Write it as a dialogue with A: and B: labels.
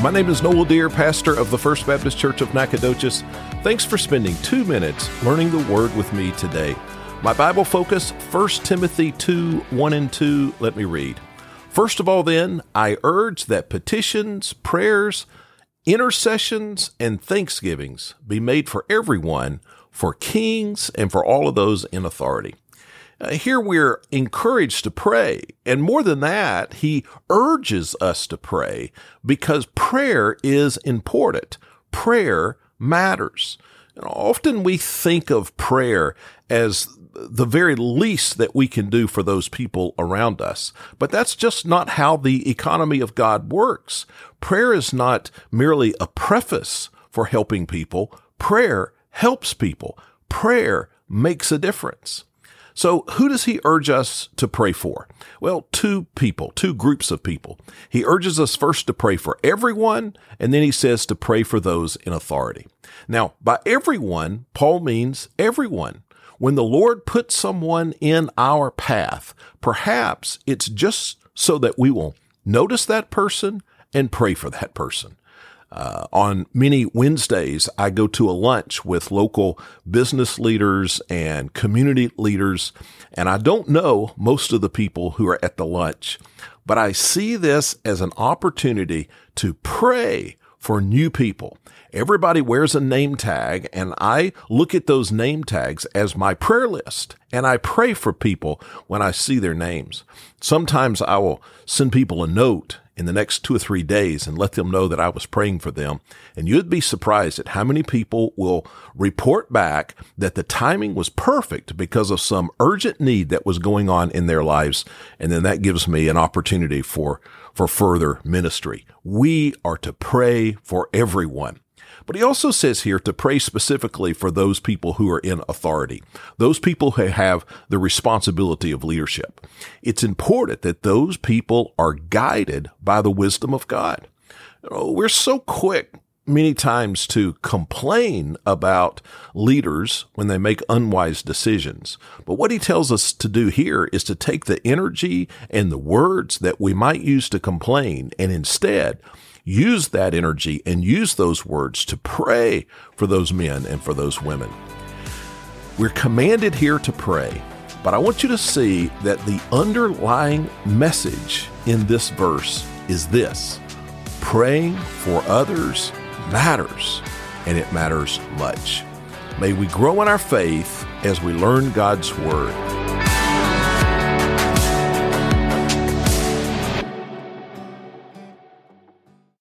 A: My name is Noel Deer, pastor of the First Baptist Church of Nacogdoches. Thanks for spending two minutes learning the Word with me today. My Bible focus, 1 Timothy 2 1 and 2. Let me read. First of all, then, I urge that petitions, prayers, intercessions, and thanksgivings be made for everyone, for kings, and for all of those in authority uh, here we're encouraged to pray. And more than that, he urges us to pray because prayer is important. Prayer matters. And often we think of prayer as the very least that we can do for those people around us. But that's just not how the economy of God works. Prayer is not merely a preface for helping people. Prayer helps people. Prayer makes a difference. So who does he urge us to pray for? Well, two people, two groups of people. He urges us first to pray for everyone, and then he says to pray for those in authority. Now, by everyone, Paul means everyone. When the Lord puts someone in our path, perhaps it's just so that we will notice that person and pray for that person. Uh, on many Wednesdays, I go to a lunch with local business leaders and community leaders, and I don't know most of the people who are at the lunch, but I see this as an opportunity to pray for new people. Everybody wears a name tag, and I look at those name tags as my prayer list, and I pray for people when I see their names. Sometimes I will send people a note in the next two or three days and let them know that I was praying for them. And you'd be surprised at how many people will report back that the timing was perfect because of some urgent need that was going on in their lives. And then that gives me an opportunity for, for further ministry. We are to pray for everyone. But he also says here to pray specifically for those people who are in authority, those people who have the responsibility of leadership. It's important that those people are guided by the wisdom of God. We're so quick many times to complain about leaders when they make unwise decisions. But what he tells us to do here is to take the energy and the words that we might use to complain and instead use that energy and use those words to pray for those men and for those women. We're commanded here to pray, but I want you to see that the underlying message in this verse is this praying for others matters, and it matters much. May we grow in our faith as we learn God's Word.